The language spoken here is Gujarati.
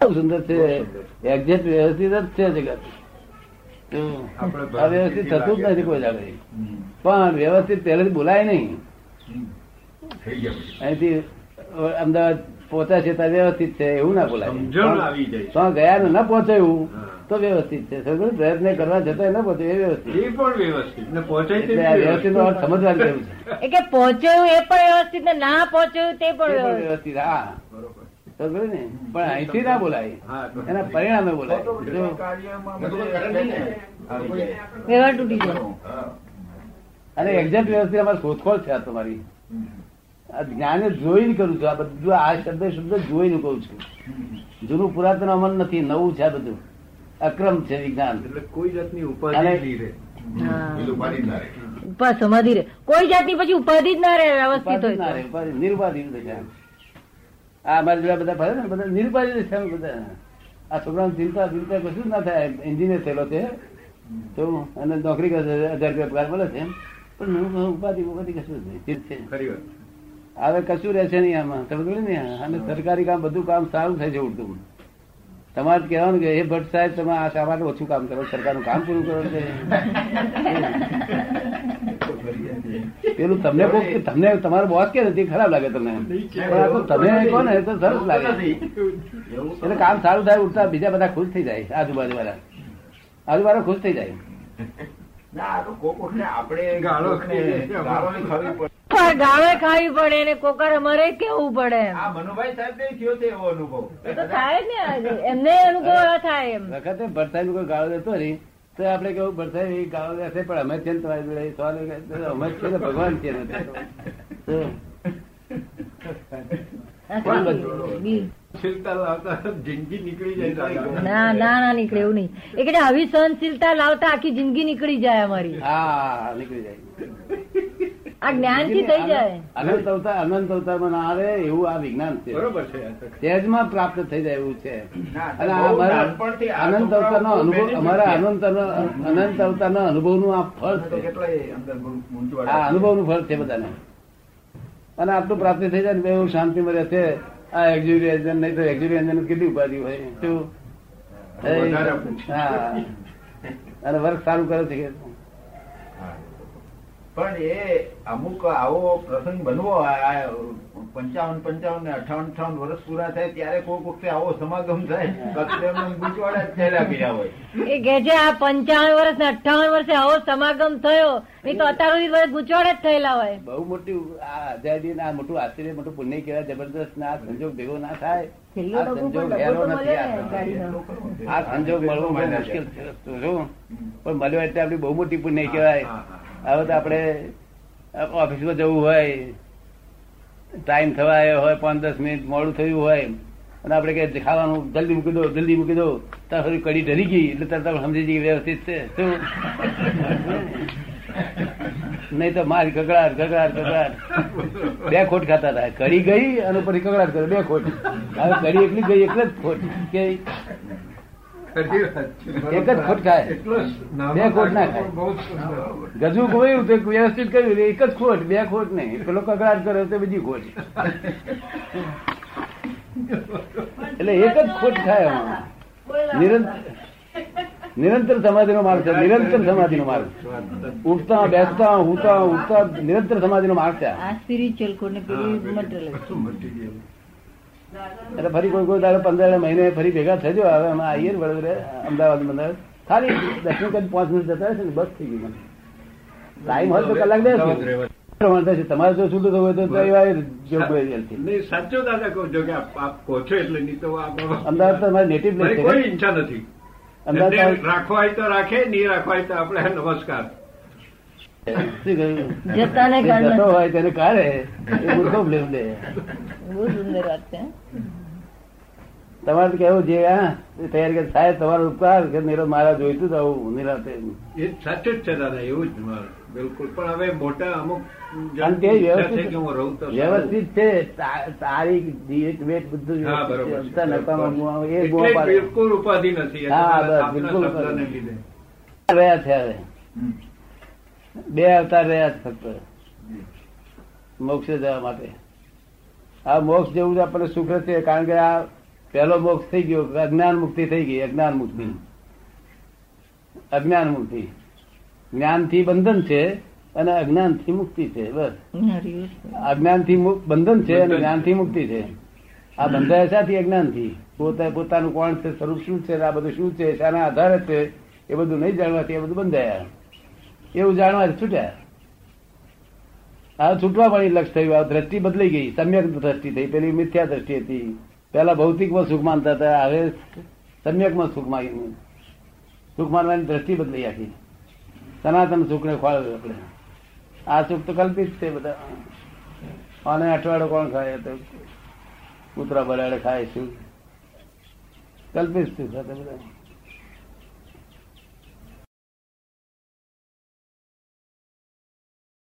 સુંદર છે. એક્ઝેક્ટ વ્યવસ્થિત જ છે જગત. તો આ વ્યવસ્થિત થતું જ નથી કોઈ જાગે પણ વ્યવસ્થિત પહેલેથી બોલાય નહીં. અહીંથી અમદાવાદ પહોંચ્યા છે ત્યાં વ્યવસ્થિત છે એવું ના બોલાય. તો ગયા ને ન પહોંચાયું તો વ્યવસ્થિત છે? પ્રયત્ન કરવા જતા ન પહોંચ્યું એ વ્યવસ્થિત. એ પણ વ્યવસ્થિત. ને પહોંચાય તે એટલે આ વ્યવસ્થિત નો સમજવાની જરૂર છે. કે પહોંચ્યું એ પણ વ્યવસ્થિત ને ના પહોંચ્યું તે પણ વ્યવસ્થિત હા. ને. પણ અહીંથી ના બોલાય. એના પરિણામે બોલાય. તૂટી ગયો અને એક્ઝેક્ટ વ્યવસ્થિત અમારે શોધખોળ છે આ તમારી. જ્ઞાને જોઈને કરું છું. આ બધું આ શબ્દ શબ્દ જોઈને કહું છું. જૂનું પુરાતન અમલ નથી નવું છે આ બધું. અક્રમ છે વિજ્ઞાન. એટલે કોઈ જાતની ઉપાધિ સમાધિ રે કોઈ જાતની પછી ઉપાધિ જ ના રહે વ્યવસ્થિત ના હોય રહે, ઉપાધિ, નિરુપાધિ છે આ મારે જોડે બધા ફરે ને બધા નિરુપાધિ છે બધા. આ છોકરાને ચિંતા ચિંતા કશું જ ના થાય. એન્જિનિયર થયેલો છે. તો અને નોકરી કરે હજાર રૂપિયા પગાર મળે છે પણ ઉપાધિ ઉપાધિ કશું જ નહીં. છે. ખરી હવે કશું રહેશે નહીં આમાં. તમે જોડે ને અને સરકારી કામ બધું કામ સારું થાય છે ઉડતું. તમારે કહેવાનું કે એ ભટ્ટ સાહેબ તમે આ શા માટે ઓછું કામ કરો. સરકારનું કામ પૂરું કરો. છે પેલું તમને તમને તમારો બોસ કે નથી ખરાબ લાગે તમને. પણ તમે કહો ને તો સરસ લાગે. એટલે કામ સારું થાય ઉઠતા બીજા બધા ખુશ થઈ જાય આજુબાજુ વાળા આજુબાજુ ખુશ થઈ જાય. ના આ તો કોક વખતે આપણે ગાળો ખાવી પડે ને કોકર અમારે કેવું પડે? મનુભાઈ સાહેબ થયો એવો અનુભવ? એ તો થાય ને એમને અનુભવ થાય એમ. વખતે ભરસાઈ કોઈ ગાળો દેતો નહીં. તો આપણે કેવું પડશે ગાળો દેશે પણ અમે છે ને તમારી જોડે અમે છે ને ભગવાન છે ને તો બી- છેલ્તા લાવતા જિંદગી નીકળી જાય ના ના ના નીકળે એવું નહીં. એ કે આવી સહનશીલતા લાવતા આખી જિંદગી નીકળી જાય અમારી. હા નીકળી જાય. આ જ્ઞાનથી થઈ જાય. અનંત અવતાર અનંત અવતારમાં ના આવે એવું આ વિજ્ઞાન છે. બરોબર છે આ તો. પ્રાપ્ત થઈ જાય એવું છે. અને અમારા અનંત અવતાર નો અનુભવ અમારા અનંત અનંત અનંત અનુભવનું આ ફળ છે. આ અનુભવનું ફળ છે બધાને. અને આટલું પ્રાપ્ત થઈ જાય ને એવું શાંતિ મળે છે. આ એક્ઝ્યુરી એન્જિન નહીં તો એક્ઝ્યુરી એન્જિન કેટલી ઉપાધિ હોય? શું. હા? અને વર્ક સારું કરે છે. પણ એ અમુક આવો પ્રસંગ બનવો પંચાવન પંચાવન ને અઠાવન અઠાવન વર્ષ પૂરા થાય ત્યારે કોઈ વખતે આવો સમાગમ થાય કદાચ જ થયેલા ગયા હોય. એ કે છે આ પંચાવન વર્ષ ને અઠાવન વર્ષે આવો સમાગમ થયો નહીં તો અત્યાર સુધી જ થયેલા હોય. બહુ મોટી આ આઝાદી ના મોટું આશ્ચર્ય મોટું પુણ્ય કહેવાય જબરદસ્ત ના આ સંજોગ ભેગો ના થાય. આ સંજોગ હેરો નથી આ. સંજોગ. મળવો બહુ મુશ્કેલ છે પણ મળ્યો એટલે આપડી બહુ મોટી પુણ્ય કહેવાય. હવે તો આપણે ઓફિસમાં જવું હોય ટાઈમ થવા આવ્યો હોય પાંચ દસ મિનિટ મોડું થયું હોય, અને આપણે કે ખાવાનું જલ્દી મૂકી દો, જલ્દી મૂકી દો, ત્યાં સુધી કડી ઢરી ગઈ, એટલે તરત સમજી જઈએ વ્યવસ્થિત છે. શું? નહીં તો મારી કકડાટ કકડાટ કકડાટ બે ખોટ ખાતા હતા. કડી ગઈ અને પછી કકડાટ કરે બે ખોટ. હવે કડી એટલી ગઈ એટલે જ ખોટ. કે. એક જ ખોટ ખાય બે ખોટ ના ખાય. બહુ જ સુંદર. ગજુ ગોયું તો વ્યવસ્થિત કર્યું એક જ ખોટ બે ખોટ નહીં પેલો કકડાટ કરે તો બીજી ખોટ એટલે એક જ ખોટ ખાય. નિરંતર નિરંતર સમાધિ નો માર્ગ છે નિરંતર સમાધિ નો માર્ગ ઉઠતા બેસતા ઉઠતા ઉઠતા નિરંતર સમાધિ નો માર્ગ છે આ. સ્પિરિચ્યુઅલ કોડ ને પેલી મટીરિયલ. એટલે ફરી કોઈ કોઈ દાડો પંદર મહિને ફરી ભેગા થજો. હવે અમે આવીએ ને વડોદરા અમદાવાદ અમદાવાદ ખાલી દર્શન કરી પાંચ મિનિટ જતા રહેશે ને બસ થઈ ગયું મને. ટાઈમ હોય તો કલાક થશે. તમારે જો છૂટું થવું હોય તો રવિવારે સાચો દાદા કહો છો કે આપ કહો છો એટલે નહીં તો અમદાવાદ તો અમારી નેટિવ પ્લેસ કોઈ? ઈચ્છા નથી. અમદાવાદ એમને તો- રાખવા હોય તો રાખે નહીં રાખવા હોય તો આપણે નમસ્કાર શું કહ્યું? જતાને કારણે. જતો હોય તેને કાઢે એ મૂર્ખો બ્લેમ લે. બહુ સુંદર વાત છે તમારે કેવું છે હા તૈયાર કે સાહેબ તમારો ઉપકાર કે નીરવ મારા જોઈતું જ આવું નિરાતે એ સાચું જ છે દાદા એવું જ મારું. બિલકુલ. પણ હવે મોટા અમુક વ્યવસ્થિત છે તારીખ ડેટ વેટ બધું એ. બિલકુલ ઉપાધિ નથી. હા, બસ, બિલકુલ રહ્યા છે હવે. બે અવતાર રહ્યા છે ફક્ત મોક્ષે જવા માટે. આ મોક્ષ જેવું જ આપણને સુખ છે કારણ કે આ પહેલો મોક્ષ થઈ ગયો અજ્ઞાન મુક્તિ થઈ ગઈ અજ્ઞાન મુક્તિ. અજ્ઞાન મુક્તિ. જ્ઞાનથી બંધન છે અને અજ્ઞાનથી મુક્તિ છે બસ. અજ્ઞાનથી બંધન છે અને જ્ઞાનથી મુક્તિ છે. આ બંધાય શાથી અજ્ઞાનથી પોતે પોતાનું કોણ છે સ્વરૂપ શું છે આ બધું શું છે શાના આધારે છે એ બધું નહીં જાણવાથી એ બધું બંધાયા. એવું જાણવા છૂટ્યા આ છૂટવા પણ લક્ષ થયું, આ દ્રષ્ટિ બદલાઈ ગઈ. સમ્યક દ્રષ્ટિ થઈ, પેલી મિથ્યા દ્રષ્ટિ હતી. પેલા ભૌતિકમાં સુખ માનતા હતા, હવે સમ્યકમાં સુખ માગી સુખ માનવાની દ્રષ્ટિ બદલાઈ આખી. સનાતન સુખને ને આપણે. આ સુખ તો કલ્પિત છે બધા. અને અઠવાડો કોણ ખાય? તો કૂતરા બરાડે ખાય શું? કલ્પિત સુખ હતા બધા.